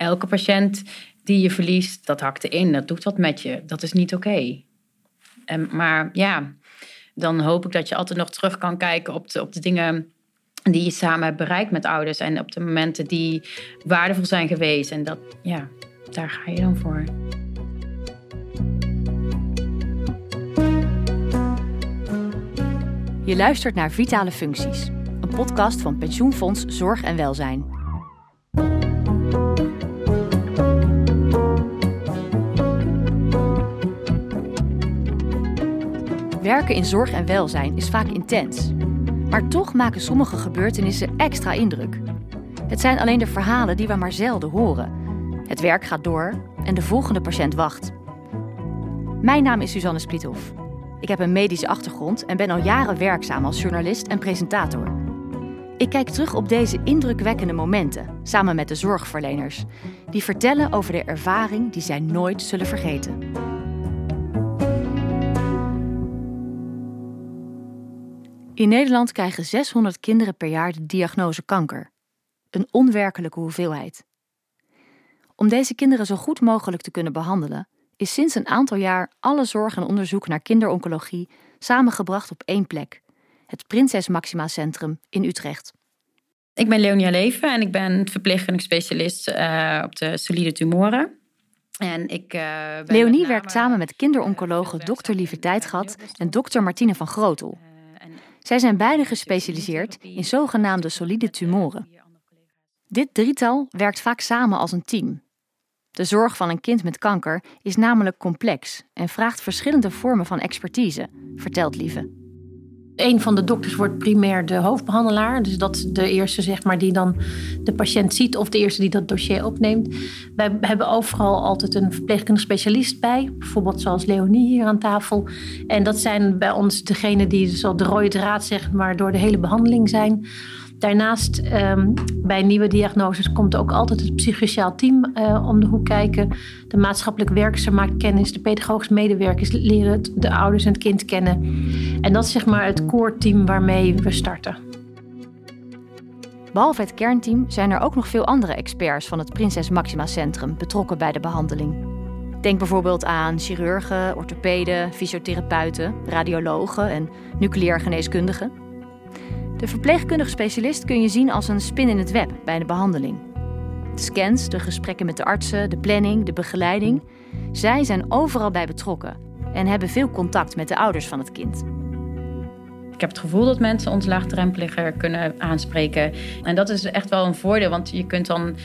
elke patiënt die je verliest, dat hakt erin. Dat doet wat met je. Dat is niet oké. Maar ja, dan hoop ik dat je altijd nog terug kan kijken op de, op de dingen die je samen hebt bereikt met ouders. En op de momenten die waardevol zijn geweest. En dat, ja, daar ga je dan voor. Je luistert naar Vitale Functies, een podcast van Pensioenfonds Zorg en Welzijn. Werken in zorg en welzijn is vaak intens. Maar toch maken sommige gebeurtenissen extra indruk. Het zijn alleen de verhalen die we maar zelden horen. Het werk gaat door en de volgende patiënt wacht. Mijn naam is Suzanne Splithoff. Ik heb een medische achtergrond en ben al jaren werkzaam als journalist en presentator. Ik kijk terug op deze indrukwekkende momenten samen met de zorgverleners, die vertellen over de ervaring die zij nooit zullen vergeten. In Nederland krijgen 600 kinderen per jaar de diagnose kanker. Een onwerkelijke hoeveelheid. Om deze kinderen zo goed mogelijk te kunnen behandelen, is sinds een aantal jaar alle zorg en onderzoek naar kinderoncologie samengebracht op één plek: het Prinses Maxima Centrum in Utrecht. Ik ben Leonia Leven en ik ben verpleegkundig specialist uh, op de solide tumoren. En ik, uh, Leonie werkt samen met kinderoncologen dokter Lieve Tijdgat en dokter Martine van Grotel. Zij zijn beide gespecialiseerd in zogenaamde solide tumoren. Dit drietal werkt vaak samen als een team. De zorg van een kind met kanker is namelijk complex en vraagt verschillende vormen van expertise, vertelt Lieve. Een van de dokters wordt primair de hoofdbehandelaar. Dus dat is de eerste zeg maar, die dan de patiënt ziet of de eerste die dat dossier opneemt. Wij hebben overal altijd een verpleegkundig specialist bij. Bijvoorbeeld zoals Leonie hier aan tafel. En dat zijn bij ons degenen die zo de rode draad zeg maar, door de hele behandeling zijn. Daarnaast, um, bij nieuwe diagnoses komt ook altijd het psychosociaal team uh, om de hoek kijken. De maatschappelijk werkster maakt kennis, de pedagogisch medewerkers leren de ouders en het kind kennen. En dat is zeg maar het core team waarmee we starten. Behalve het kernteam zijn er ook nog veel andere experts van het Prinses Maxima Centrum betrokken bij de behandeling. Denk bijvoorbeeld aan chirurgen, orthopeden, fysiotherapeuten, radiologen en nucleair geneeskundigen. De verpleegkundige specialist kun je zien als een spin in het web bij de behandeling. De scans, de gesprekken met de artsen, de planning, de begeleiding. Zij zijn overal bij betrokken en hebben veel contact met de ouders van het kind. Ik heb het gevoel dat mensen ons laagdrempeliger kunnen aanspreken. En dat is echt wel een voordeel, want je kunt dan,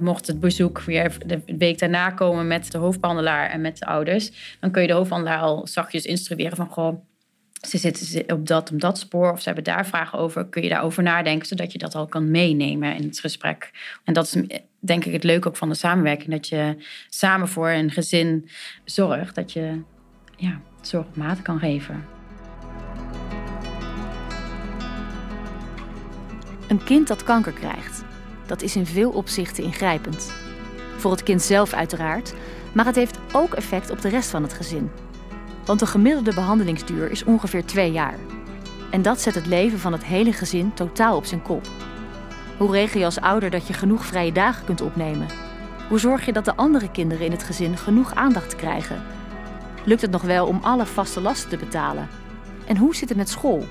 mocht het bezoek weer de week daarna komen met de hoofdbehandelaar en met de ouders, dan kun je de hoofdbehandelaar al zachtjes instrueren van goh, ze zitten op dat, op dat spoor of ze hebben daar vragen over, kun je daarover nadenken, zodat je dat al kan meenemen in het gesprek. En dat is denk ik het leuke ook van de samenwerking, dat je samen voor een gezin zorgt, dat je ja, zorg op kan geven. Een kind dat kanker krijgt, dat is in veel opzichten ingrijpend. Voor het kind zelf uiteraard, maar het heeft ook effect op de rest van het gezin. Want de gemiddelde behandelingsduur is ongeveer twee jaar. En dat zet het leven van het hele gezin totaal op zijn kop. Hoe regel je als ouder dat je genoeg vrije dagen kunt opnemen? Hoe zorg je dat de andere kinderen in het gezin genoeg aandacht krijgen? Lukt het nog wel om alle vaste lasten te betalen? En hoe zit het met school?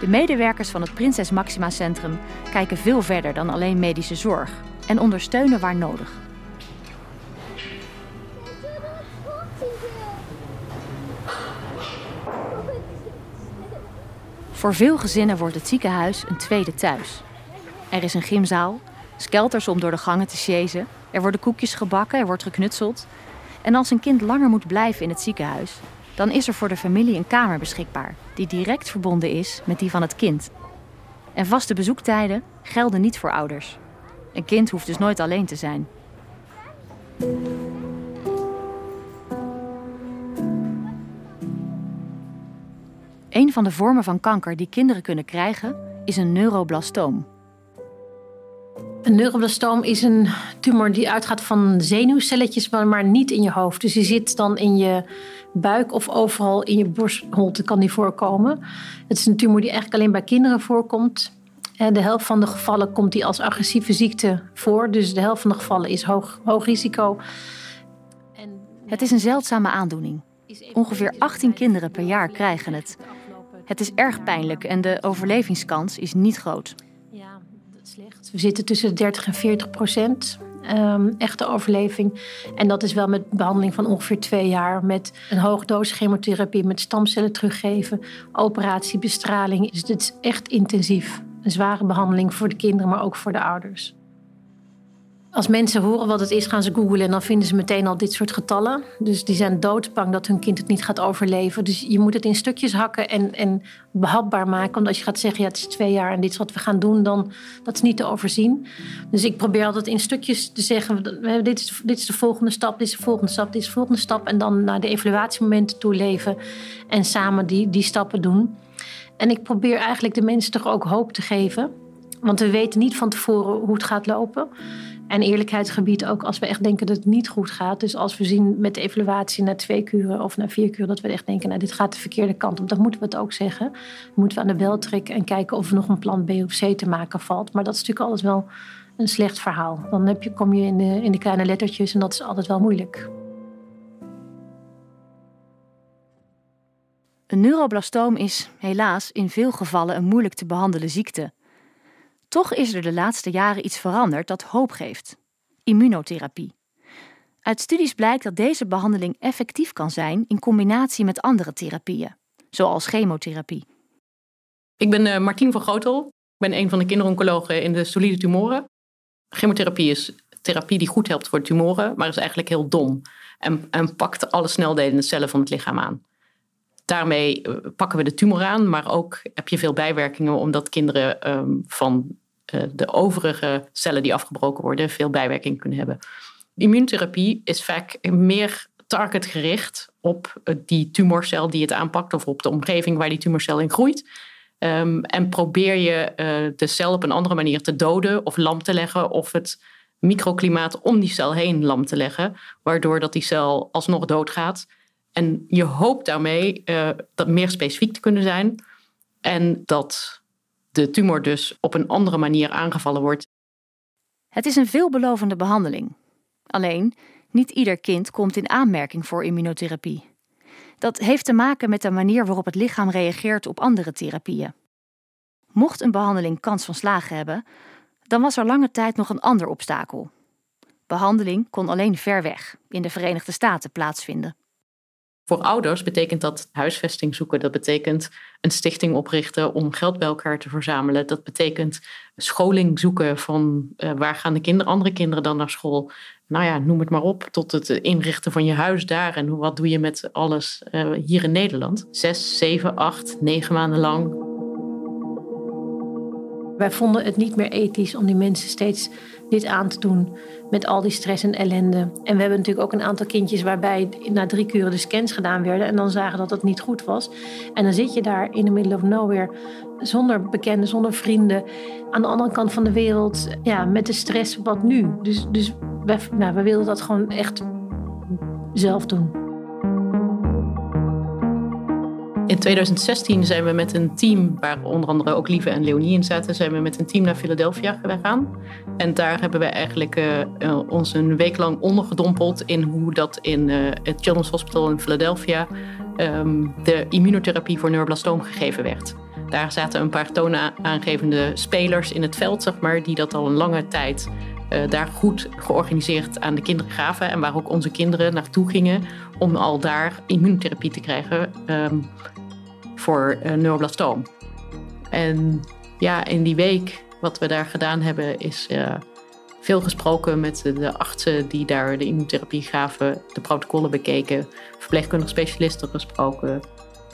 De medewerkers van het Prinses Maxima Centrum kijken veel verder dan alleen medische zorg en ondersteunen waar nodig. Voor veel gezinnen wordt het ziekenhuis een tweede thuis. Er is een gymzaal, skelters om door de gangen te chasen, er worden koekjes gebakken, er wordt geknutseld. En als een kind langer moet blijven in het ziekenhuis, dan is er voor de familie een kamer beschikbaar die direct verbonden is met die van het kind. En vaste bezoektijden gelden niet voor ouders. Een kind hoeft dus nooit alleen te zijn. Een van de vormen van kanker die kinderen kunnen krijgen is een neuroblastoom. Een neuroblastoom is een tumor die uitgaat van zenuwcelletjes, maar niet in je hoofd. Dus die zit dan in je buik of overal in je borstholte kan die voorkomen. Het is een tumor die eigenlijk alleen bij kinderen voorkomt. De helft van de gevallen komt die als agressieve ziekte voor. Dus de helft van de gevallen is hoog, hoog risico. Het is een zeldzame aandoening. Ongeveer 18 kinderen per jaar krijgen het. Het is erg pijnlijk en de overlevingskans is niet groot. Ja, dat is slecht. We zitten tussen de 30 en 40 procent. Um, echte overleving. En dat is wel met behandeling van ongeveer twee jaar. Met een hoogdoos chemotherapie, met stamcellen teruggeven, operatie, bestraling. Dus het is echt intensief. Een zware behandeling voor de kinderen, maar ook voor de ouders. Als mensen horen wat het is, gaan ze googlen en dan vinden ze meteen al dit soort getallen. Dus die zijn doodsbang dat hun kind het niet gaat overleven. Dus je moet het in stukjes hakken en, en behapbaar maken. Want als je gaat zeggen, ja, het is twee jaar en dit is wat we gaan doen, dan dat is niet te overzien. Dus ik probeer altijd in stukjes te zeggen, dit is, dit is de volgende stap, dit is de volgende stap, dit is de volgende stap. En dan naar de evaluatiemomenten toe leven en samen die, die stappen doen. En ik probeer eigenlijk de mensen toch ook hoop te geven. Want we weten niet van tevoren hoe het gaat lopen. En eerlijkheidsgebied ook als we echt denken dat het niet goed gaat. Dus als we zien met de evaluatie na twee kuren of na vier kuren dat we echt denken, nou dit gaat de verkeerde kant op, dan moeten we het ook zeggen. Dan moeten we aan de bel trekken en kijken of er nog een plan B of C te maken valt. Maar dat is natuurlijk altijd wel een slecht verhaal. Dan heb je, kom je in de, in de kleine lettertjes en dat is altijd wel moeilijk. Een neuroblastoom is helaas in veel gevallen een moeilijk te behandelen ziekte. Toch is er de laatste jaren iets veranderd dat hoop geeft: immunotherapie. Uit studies blijkt dat deze behandeling effectief kan zijn in combinatie met andere therapieën, zoals chemotherapie. Ik ben uh, Martien van Grotel. Ik ben een van de kinderoncologen in de solide tumoren. Chemotherapie is therapie die goed helpt voor tumoren, maar is eigenlijk heel dom en, en pakt alle sneldelende cellen van het lichaam aan. Daarmee eh, pakken we de tumor aan, maar ook heb je veel bijwerkingen omdat kinderen um, van de overige cellen die afgebroken worden veel bijwerking kunnen hebben. Immuuntherapie is vaak meer targetgericht op eh, die tumorcel die het aanpakt of op de omgeving waar die tumorcel in groeit. Um, en probeer je uh, de cel op een andere manier te doden of lam te leggen of het microklimaat om die cel heen lam te leggen, waardoor dat die cel alsnog doodgaat. En je hoopt daarmee dat meer specifiek te kunnen zijn en dat de tumor dus op een andere manier aangevallen wordt. Het is een veelbelovende behandeling. Alleen, niet ieder kind komt in aanmerking voor immunotherapie. Dat heeft te maken met de manier waarop het lichaam reageert op andere therapieën. Mocht een behandeling kans van slagen hebben, dan was er lange tijd nog een ander obstakel. Behandeling kon alleen ver weg, in de Verenigde Staten, plaatsvinden. Voor ouders betekent dat huisvesting zoeken. Dat betekent een stichting oprichten om geld bij elkaar te verzamelen. Dat betekent scholing zoeken van uh, waar gaan de kinderen, andere kinderen dan naar school. Nou ja, noem het maar op. Tot het inrichten van je huis daar. En wat doe je met alles uh, hier in Nederland? Zes, zeven, acht, negen maanden lang wij vonden het niet meer ethisch om die mensen steeds dit aan te doen met al die stress en ellende. En we hebben natuurlijk ook een aantal kindjes waarbij na drie kuren de scans gedaan werden en dan zagen dat het niet goed was. En dan zit je daar in the middle of nowhere zonder bekenden, zonder vrienden, aan de andere kant van de wereld, ja, met de stress, wat nu? Dus, dus wij, nou, we wilden dat gewoon echt zelf doen. In 2016 zijn we met een team, waar onder andere ook Lieve en Leonie in zaten, zijn we met een team naar Philadelphia gegaan. En daar hebben we eigenlijk uh, ons een week lang ondergedompeld in hoe dat in uh, het Children's Hospital in Philadelphia um, de immunotherapie voor neuroblastoom gegeven werd. Daar zaten een paar toonaangevende spelers in het veld, zeg maar, die dat al een lange tijd uh, daar goed georganiseerd aan de kinderen gaven. En waar ook onze kinderen naartoe gingen om al daar immunotherapie te krijgen. Um, voor uh, neuroblastoom. En ja, in die week wat we daar gedaan hebben, is uh, veel gesproken met de artsen die daar de immunotherapie gaven, de protocollen bekeken, verpleegkundige specialisten gesproken,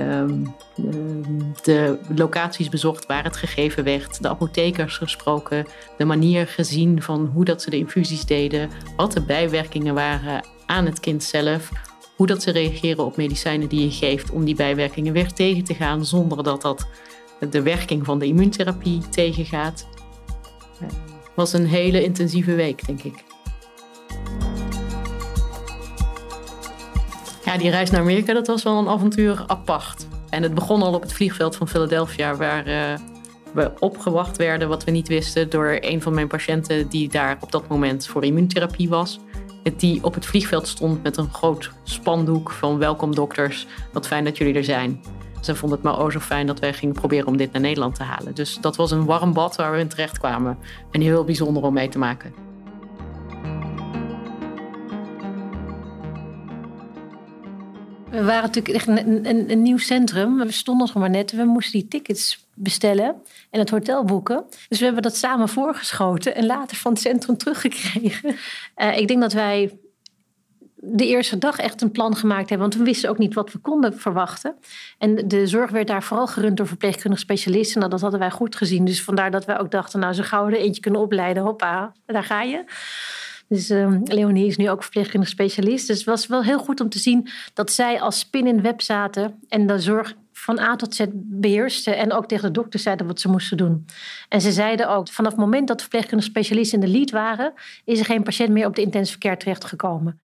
um, de locaties bezocht waar het gegeven werd, de apothekers gesproken, de manier gezien van hoe dat ze de infusies deden, wat de bijwerkingen waren aan het kind zelf, hoe dat ze reageren op medicijnen die je geeft om die bijwerkingen weer tegen te gaan zonder dat dat de werking van de immuuntherapie tegengaat. Het was een hele intensieve week, denk ik. Ja, die reis naar Amerika, dat was wel een avontuur apart. En het begon al op het vliegveld van Philadelphia, waar uh, we opgewacht werden, wat we niet wisten, door een van mijn patiënten die daar op dat moment voor immuuntherapie was. Die op het vliegveld stond met een groot spandoek van welkom dokters, wat fijn dat jullie er zijn. Ze vonden het maar oh zo fijn dat wij gingen proberen om dit naar Nederland te halen. Dus dat was een warm bad waar we in terecht kwamen. En heel bijzonder om mee te maken. We waren natuurlijk een, nieuw centrum. We stonden nog maar net. We moesten die tickets bestellen en het hotel boeken. Dus we hebben dat samen voorgeschoten en later van het centrum teruggekregen. Uh, ik denk dat wij de eerste dag echt een plan gemaakt hebben. Want we wisten ook niet wat we konden verwachten. En de zorg werd daar vooral gerund door verpleegkundige specialisten. Nou, dat hadden wij goed gezien. Dus vandaar dat wij ook dachten, nou, zo gauw er eentje kunnen opleiden. Hoppa, daar ga je. Dus uh, Leonie is nu ook verpleegkundige specialist. Dus het was wel heel goed om te zien dat zij als spin in web zaten en de zorg van A tot Z beheerste en ook tegen de dokter zeiden wat ze moesten doen. En ze zeiden ook, vanaf het moment dat de verpleegkundige specialisten in de lead waren, is er geen patiënt meer op de intensive care terechtgekomen.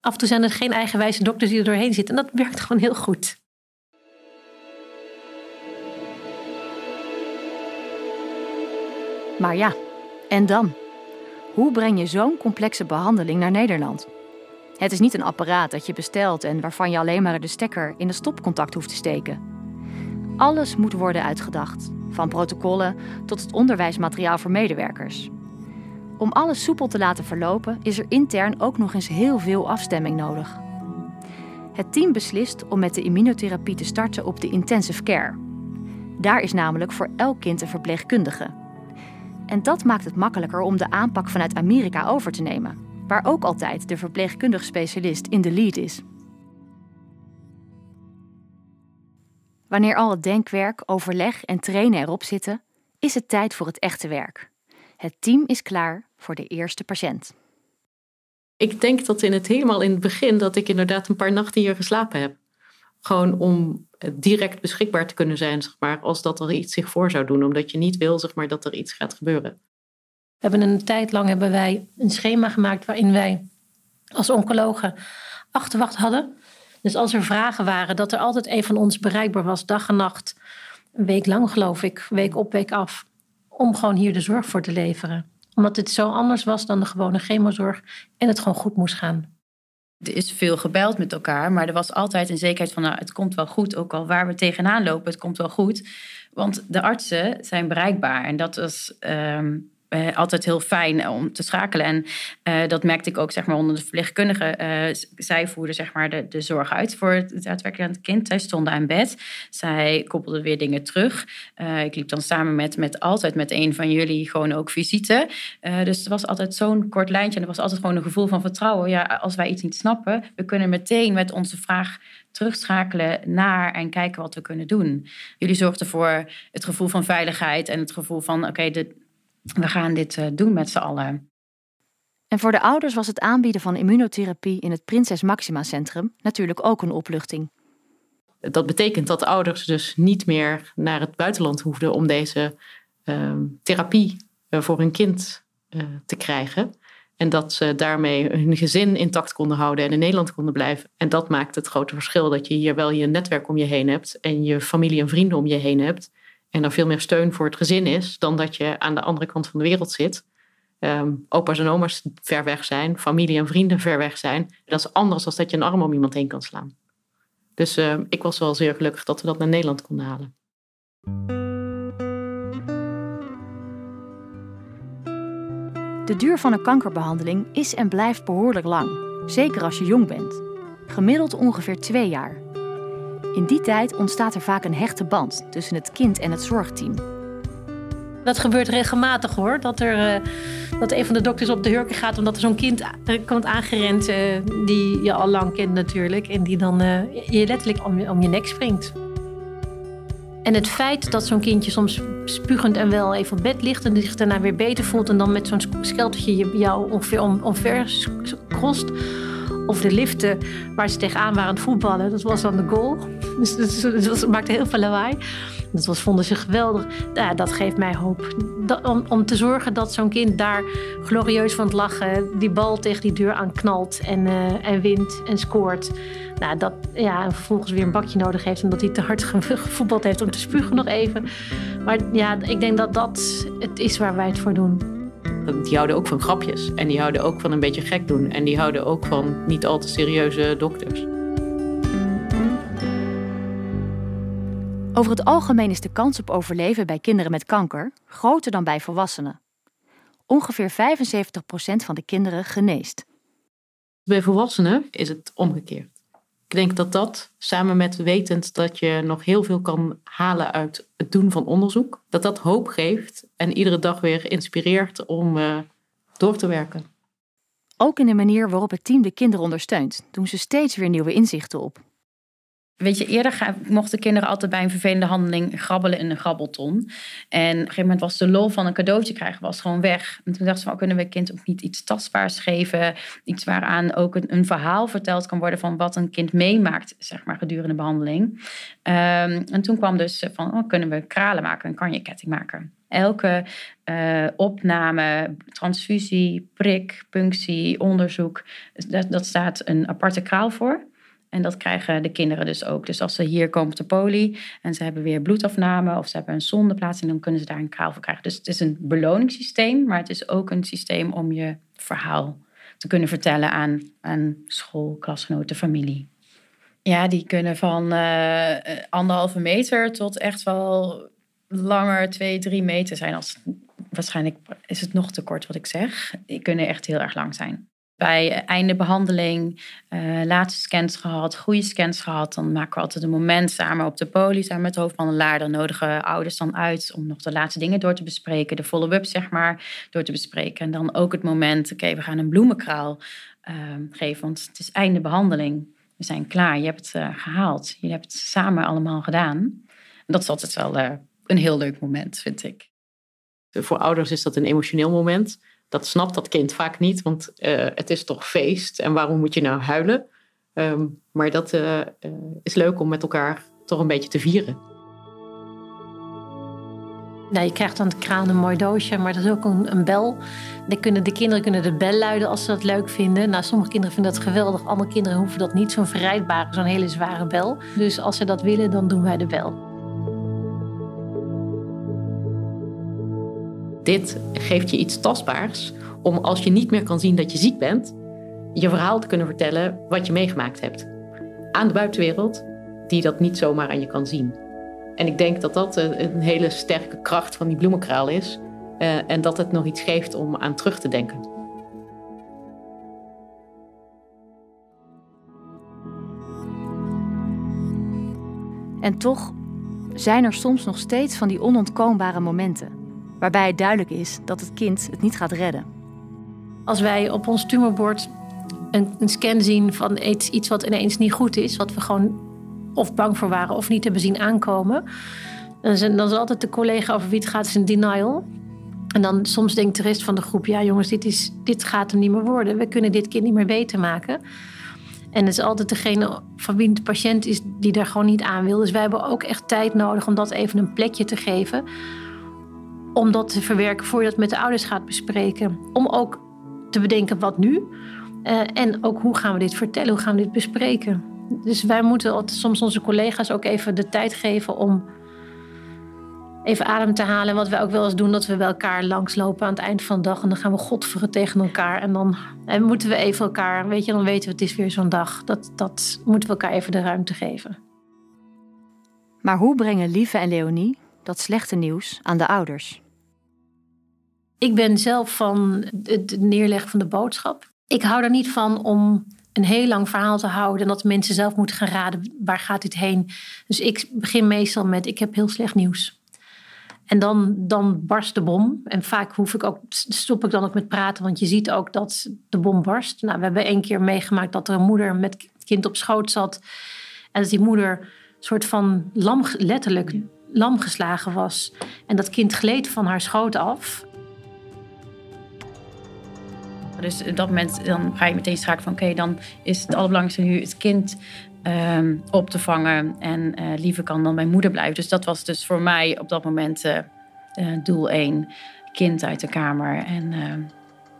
Af en toe zijn er geen eigenwijze dokters die er doorheen zitten en dat werkt gewoon heel goed. Maar ja, en dan? Hoe breng je zo'n complexe behandeling naar Nederland? Het is niet een apparaat dat je bestelt en waarvan je alleen maar de stekker in de stopcontact hoeft te steken. Alles moet worden uitgedacht, van protocollen tot het onderwijsmateriaal voor medewerkers. Om alles soepel te laten verlopen is er intern ook nog eens heel veel afstemming nodig. Het team beslist om met de immunotherapie te starten op de intensive care. Daar is namelijk voor elk kind een verpleegkundige en dat maakt het makkelijker om de aanpak vanuit Amerika over te nemen, waar ook altijd de verpleegkundig specialist in de lead is. Wanneer al het denkwerk, overleg en trainen erop zitten, is het tijd voor het echte werk. Het team is klaar voor de eerste patiënt. Ik denk dat in het helemaal in het begin dat ik inderdaad een paar nachten hier geslapen heb. Gewoon om direct beschikbaar te kunnen zijn, zeg maar, als dat er iets zich voor zou doen. Omdat je niet wil zeg maar, dat er iets gaat gebeuren. We hebben een tijd lang hebben wij een schema gemaakt waarin wij als oncologen achterwacht hadden. Dus als er vragen waren, dat er altijd een van ons bereikbaar was, dag en nacht, een week lang geloof ik, week op, week af, om gewoon hier de zorg voor te leveren. Omdat het zo anders was dan de gewone chemozorg en het gewoon goed moest gaan. Er is veel gebeld met elkaar, maar er was altijd een zekerheid van, nou, het komt wel goed, ook al waar we tegenaan lopen, het komt wel goed. Want de artsen zijn bereikbaar en dat ehm, uh, altijd heel fijn om te schakelen. En uh, dat merkte ik ook zeg maar, onder de verpleegkundigen. Zij voerden zeg maar, de, de zorg uit voor het daadwerkelijk kind. Zij stonden aan bed. Zij koppelden weer dingen terug. ik liep dan samen met, met altijd met een van jullie gewoon ook visite. dus er was altijd zo'n kort lijntje. En er was altijd gewoon een gevoel van vertrouwen. Ja, als wij iets niet snappen, we kunnen meteen met onze vraag terugschakelen naar en kijken wat we kunnen doen. Jullie zorgden voor het gevoel van veiligheid en het gevoel van oké, de we gaan dit eh, doen met z'n allen. En voor de ouders was het aanbieden van immunotherapie in het Prinses Maxima Centrum natuurlijk ook een opluchting. Dat betekent dat ouders dus niet meer naar het buitenland hoefden om deze uh, therapie uh, voor hun kind uh, te krijgen. En dat ze daarmee hun gezin intact konden houden en in Nederland konden blijven. En dat maakt het grote verschil dat je hier wel je netwerk om je heen hebt en je familie en vrienden om je heen hebt. En er veel meer steun voor het gezin is dan dat je aan de andere kant van de wereld zit. Um, opa's en oma's ver weg zijn, familie en vrienden ver weg zijn. Dat is anders dan dat je een arm om iemand heen kan slaan. Dus uh, ik was wel zeer gelukkig dat we dat naar Nederland konden halen. De duur van een kankerbehandeling is en blijft behoorlijk lang, zeker als je jong bent. Gemiddeld ongeveer twee jaar. In die tijd ontstaat er vaak een hechte band tussen het kind en het zorgteam. Dat gebeurt regelmatig hoor. Dat, er, uh, dat een van de dokters op de hurken gaat omdat er zo'n kind komt aangerend. Uh, die je al lang kent natuurlijk. En die dan uh, je letterlijk om je, om je nek springt. En het feit dat zo'n kindje soms spugend en wel even op bed ligt en zich daarna weer beter voelt en dan met zo'n skeltertje jou ongeveer om, omver krost of de liften waar ze tegenaan waren aan het voetballen. Dat was dan de goal. Dus maakte heel veel lawaai. Dat was, vonden ze geweldig. Ja, dat geeft mij hoop. om, om te zorgen dat zo'n kind daar glorieus van het lachen... die bal tegen die deur aan knalt en, uh, en wint en scoort. Nou, dat ja, vervolgens weer een bakje nodig heeft... omdat hij te hard gevoetbald heeft om te spugen nog even. Maar ja, ik denk dat dat het is waar wij het voor doen. Die houden ook van grapjes. En die houden ook van een beetje gek doen. En die houden ook van niet al te serieuze dokters. Over het algemeen is de kans op overleven bij kinderen met kanker groter dan bij volwassenen. Ongeveer 75% van de kinderen geneest. Bij volwassenen is het omgekeerd. Denk dat dat, samen met wetend dat je nog heel veel kan halen uit het doen van onderzoek, dat dat hoop geeft en iedere dag weer inspireert om uh, door te werken. Ook in de manier waarop het team de kinderen ondersteunt, doen ze steeds weer nieuwe inzichten op. Weet je, eerder mochten kinderen altijd bij een vervelende handeling grabbelen in een grabbelton. En op een gegeven moment was de lol van een cadeautje krijgen was gewoon weg. En toen dachten ze van, oh, kunnen we kind ook niet iets tastbaars geven? Iets waaraan ook een, een, verhaal verteld kan worden van wat een kind meemaakt, zeg maar, gedurende de behandeling. Um, en toen kwam dus van, oh, kunnen we kralen maken, een kanjeketting maken? Elke uh, opname, transfusie, prik, punctie, onderzoek, dat, dat staat een aparte kraal voor. En dat krijgen de kinderen dus ook. Dus als ze hier komen op de poli en ze hebben weer bloedafname of ze hebben een zondeplaats, en dan kunnen ze daar een kraal voor krijgen. Dus het is een beloningssysteem, maar het is ook een systeem om je verhaal te kunnen vertellen aan, aan school, klasgenoten, familie. Ja, die kunnen van uh, anderhalve meter tot echt wel langer, twee, drie meter zijn. Als, waarschijnlijk is het nog te kort wat ik zeg. Die kunnen echt heel erg lang zijn bij einde behandeling, uh, laatste scans gehad, goede scans gehad. Dan maken we altijd een moment samen op de poli, samen met de hoofdbehandelaar. Dan nodigen ouders dan uit om nog de laatste dingen door te bespreken. De follow-up, zeg maar, door te bespreken. En dan ook het moment, oké, we gaan een bloemenkraal uh, geven, want het is einde behandeling. We zijn klaar, je hebt het uh, gehaald. Je hebt het samen allemaal gedaan. Dat is altijd wel uh, een heel leuk moment, vind ik. Voor ouders is dat een emotioneel moment dat snapt dat kind vaak niet, want uh, het is toch feest en waarom moet je nou huilen? Um, maar dat uh, is leuk om met elkaar toch een beetje te vieren. Nou, je krijgt aan de kraan een mooi doosje, maar dat is ook een, bel. Kunnen, de kinderen kunnen de bel luiden als ze dat leuk vinden. Nou, sommige kinderen vinden dat geweldig, andere kinderen hoeven dat niet. Zo'n verrijdbare, zo'n hele zware bel. Dus als ze dat willen, dan doen wij de bel. Dit geeft je iets tastbaars om als je niet meer kan zien dat je ziek bent, je verhaal te kunnen vertellen wat je meegemaakt hebt. Aan de buitenwereld, die dat niet zomaar aan je kan zien. En ik denk dat dat een hele sterke kracht van die bloemenkraal is. Uh, en dat het nog iets geeft om aan terug te denken. En toch zijn er soms nog steeds van die onontkoombare momenten waarbij het duidelijk is dat het kind het niet gaat redden. Als wij op ons tumorbord een, een scan zien van iets, wat ineens niet goed is, wat we gewoon of bang voor waren of niet hebben zien aankomen, dan dan is altijd de collega over wie het gaat, is denial. En dan soms denkt de rest van de groep: ja, jongens, dit, is, dit gaat hem niet meer worden. We kunnen dit kind niet meer beter maken. En het is altijd degene van wie de patiënt is die daar gewoon niet aan wil. Dus wij hebben ook echt tijd nodig om dat even een plekje te geven om dat te verwerken voor je dat met de ouders gaat bespreken. Om ook te bedenken wat nu. Uh, en ook hoe gaan we dit vertellen, hoe gaan we dit bespreken. Dus wij moeten soms onze collega's ook even de tijd geven om even adem te halen. En wat wij ook wel eens doen, dat we bij elkaar langslopen aan het eind van de dag. En dan gaan we godveren tegen elkaar. En dan en moeten we even elkaar, weet je, dan weten we het is weer zo'n dag. Dat, dat moeten we elkaar even de ruimte geven. Maar hoe brengen Lieve en Leonie dat slechte nieuws aan de ouders? Ik ben zelf van het neerleggen van de boodschap. Ik hou er niet van om een heel lang verhaal te houden en dat mensen zelf moeten gaan raden waar gaat dit heen. Dus ik begin meestal met ik heb heel slecht nieuws. En dan, dan barst de bom. En vaak hoef ik ook, stop ik dan ook met praten, want je ziet ook dat de bom barst. Nou, we hebben één keer meegemaakt dat er een moeder met het kind op schoot zat. En dat die moeder soort van lam, letterlijk lam geslagen was. En dat kind gleed van haar schoot af. Dus op dat moment dan ga je meteen strak van oké, dan is het allerbelangrijkste nu het kind ehm, op te vangen. En uh, Lieve kan dan bij moeder blijven. Dus dat was dus voor mij op dat moment uh, doel één. Kind uit de kamer en ehm,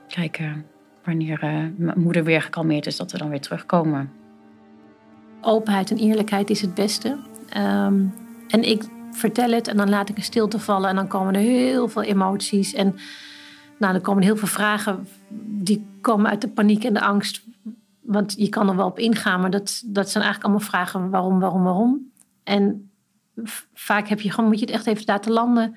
kijken wanneer moeder weer gekalmeerd is, dat we dan weer terugkomen. Openheid en eerlijkheid is het beste. Um, en ik vertel het en dan laat ik een stilte vallen. En dan komen er heel veel emoties. En nou, dan komen heel veel vragen die komen uit de paniek en de angst. Want je kan er wel op ingaan, maar dat, dat zijn eigenlijk allemaal vragen waarom, waarom, waarom. En vaak heb je gewoon, moet je het echt even laten landen.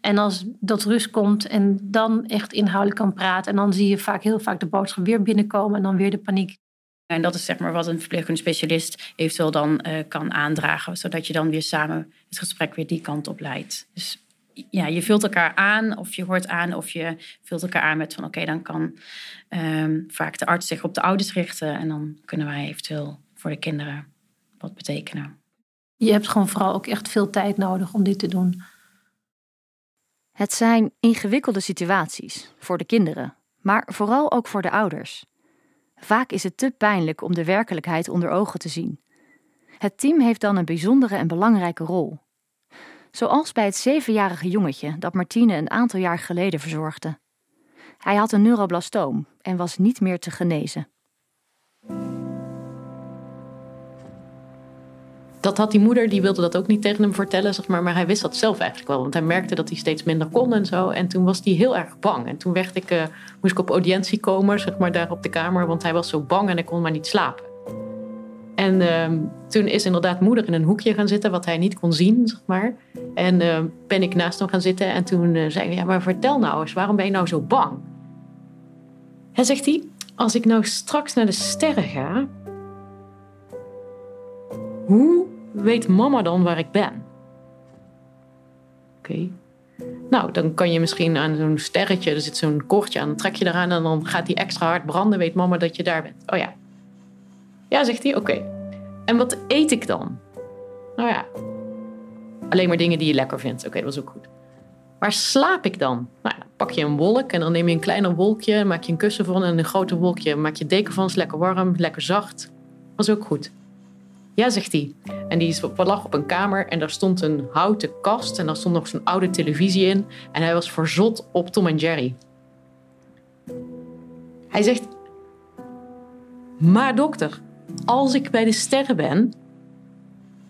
En als dat rust komt en dan echt inhoudelijk kan praten. En dan zie je vaak heel vaak de boodschap weer binnenkomen en dan weer de paniek. En dat is zeg maar wat een verpleegkundig specialist eventueel dan uh, kan aandragen. Zodat je dan weer samen het gesprek weer die kant op leidt. Dus ja, je vult elkaar aan of je hoort aan of je vult elkaar aan met van oké, dan kan um, vaak de arts zich op de ouders richten. En dan kunnen wij eventueel voor de kinderen wat betekenen. Je hebt gewoon vooral ook echt veel tijd nodig om dit te doen. Het zijn ingewikkelde situaties voor de kinderen, maar vooral ook voor de ouders. Vaak is het te pijnlijk om de werkelijkheid onder ogen te zien. Het team heeft dan een bijzondere en belangrijke rol. Zoals bij het zevenjarige jongetje dat Martine een aantal jaar geleden verzorgde. Hij had een neuroblastoom en was niet meer te genezen. dat had die moeder, die wilde dat ook niet tegen hem vertellen, zeg maar. Maar hij wist dat zelf eigenlijk wel. Want hij merkte dat hij steeds minder kon en zo. En toen was hij heel erg bang. En toen werd ik, uh, moest ik op audiëntie komen, zeg maar, daar op de kamer. Want hij was zo bang en ik kon maar niet slapen. En uh, toen is inderdaad moeder in een hoekje gaan zitten, wat hij niet kon zien, zeg maar. En uh, ben ik naast hem gaan zitten. En toen uh, zei ik, ja, maar vertel nou eens, waarom ben je nou zo bang? Hij zegt hij, als ik nou straks naar de sterren ga, hoe weet mama dan waar ik ben? Oké. Nou, dan kan je misschien aan zo'n sterretje, er zit zo'n koordje aan, dan trek je eraan en dan gaat die extra hard branden, weet mama dat je daar bent. Oh ja. Ja, zegt hij, oké. En wat eet ik dan? Nou ja, alleen maar dingen die je lekker vindt. Oké, dat is ook goed. Waar slaap ik dan? Nou, dan pak je een wolk en dan neem je een kleiner wolkje, maak je een kussen van en een groter wolkje maak je deken van, is lekker warm, lekker zacht. Is ook goed. Ja, zegt hij. En die lag op een kamer en daar stond een houten kast en daar stond nog zo'n oude televisie in. En hij was verzot op Tom en Jerry. Hij zegt: Maar dokter, als ik bij de sterren ben,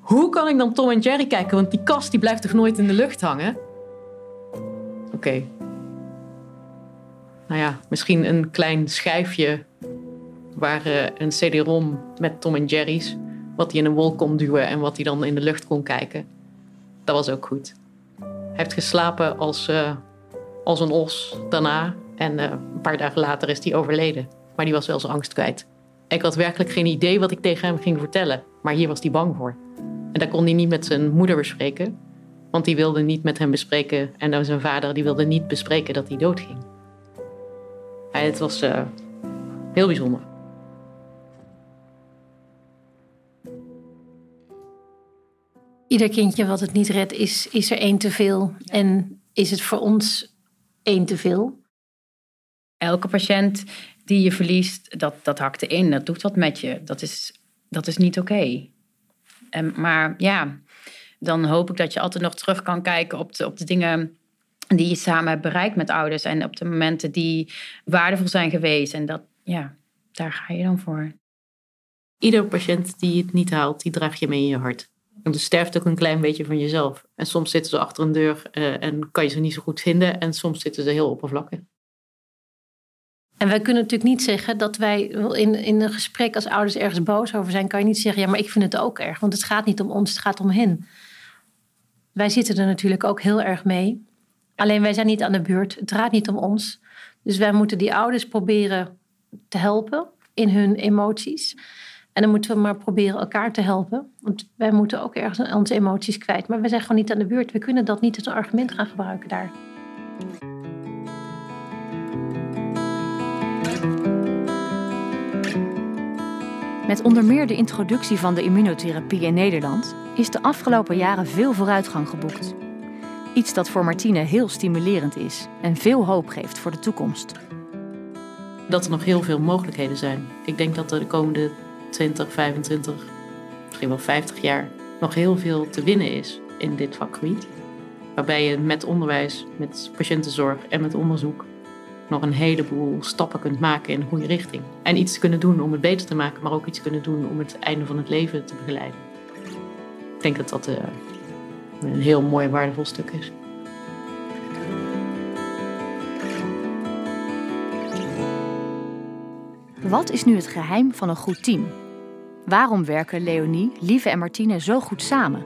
hoe kan ik dan Tom en Jerry kijken? Want die kast die blijft toch nooit in de lucht hangen? Oké. Nou ja, misschien een klein schijfje waar uh, een CD-ROM met Tom en Jerry's wat hij in een wolk kon duwen en wat hij dan in de lucht kon kijken. Dat was ook goed. Hij heeft geslapen als, uh, als een os daarna. En uh, een paar dagen later is hij overleden. Maar die was wel zijn angst kwijt. Ik had werkelijk geen idee wat ik tegen hem ging vertellen. Maar hier was hij bang voor. En daar kon hij niet met zijn moeder bespreken. Want die wilde niet met hem bespreken. En zijn vader die wilde niet bespreken dat hij doodging. het was uh, heel bijzonder. ieder kindje wat het niet redt, is, is er één te veel. En is het voor ons één te veel? Elke patiënt die je verliest, dat, dat hakt erin. Dat doet wat met je. Dat is, dat is niet oké. Maar ja, dan hoop ik dat je altijd nog terug kan kijken op de, op de dingen die je samen hebt bereikt met ouders. En op de momenten die waardevol zijn geweest. En dat, ja, daar ga je dan voor. Ieder patiënt die het niet haalt, die draag je mee in je hart. Want er sterft ook een klein beetje van jezelf. En soms zitten ze achter een deur uh, en kan je ze niet zo goed vinden. En soms zitten ze heel oppervlakkig. En wij kunnen natuurlijk niet zeggen dat wij in, in een gesprek als ouders ergens boos over zijn. Kan je niet zeggen, ja, maar ik vind het ook erg. Want het gaat niet om ons, het gaat om hen. Wij zitten er natuurlijk ook heel erg mee. Alleen wij zijn niet aan de beurt. Het draait niet om ons. Dus wij moeten die ouders proberen te helpen in hun emoties. En dan moeten we maar proberen elkaar te helpen. Want wij moeten ook ergens onze emoties kwijt. Maar we zijn gewoon niet aan de beurt. We kunnen dat niet als argument gaan gebruiken daar. Met onder meer de introductie van de immunotherapie in Nederland is de afgelopen jaren veel vooruitgang geboekt. Iets dat voor Martine heel stimulerend is en veel hoop geeft voor de toekomst. Dat er nog heel veel mogelijkheden zijn. Ik denk dat er de komende 20, 25, misschien wel 50 jaar nog heel veel te winnen is in dit vakgebied. Waarbij je met onderwijs, met patiëntenzorg en met onderzoek nog een heleboel stappen kunt maken in een goede richting. En iets kunnen doen om het beter te maken, maar ook iets kunnen doen om het einde van het leven te begeleiden. Ik denk dat dat uh, een heel mooi waardevol stuk is. Wat is nu het geheim van een goed team? Waarom werken Leonie, Lieve en Martine zo goed samen?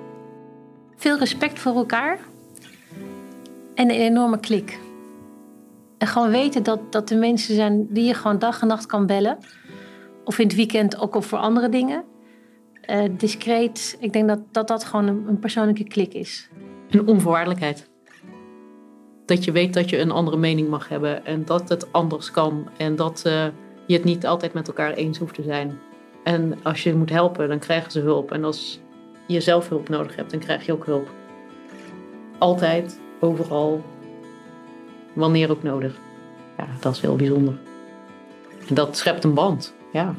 Veel respect voor elkaar en een enorme klik. En gewoon weten dat, dat er mensen zijn die je gewoon dag en nacht kan bellen. Of in het weekend ook of voor andere dingen. Uh, discreet. Ik denk dat dat, dat gewoon een, een persoonlijke klik is. En onvoorwaardelijkheid. Dat je weet dat je een andere mening mag hebben en dat het anders kan. En dat uh, je het niet altijd met elkaar eens hoeft te zijn. En als je moet helpen, dan krijgen ze hulp. En als je zelf hulp nodig hebt, dan krijg je ook hulp. Altijd, overal, wanneer ook nodig. Ja, dat is heel bijzonder. Dat schept een band, ja.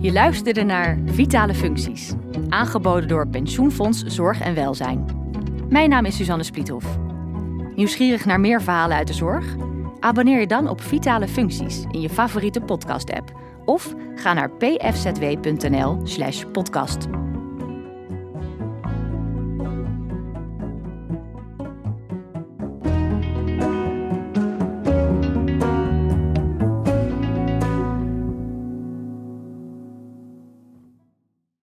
Je luisterde naar Vitale Functies, aangeboden door Pensioenfonds Zorg en Welzijn. Mijn naam is Suzanne Spliethoff. Nieuwsgierig naar meer verhalen uit de zorg? Abonneer je dan op Vitale Functies in je favoriete podcast-app of ga naar pfzw.nl/podcast.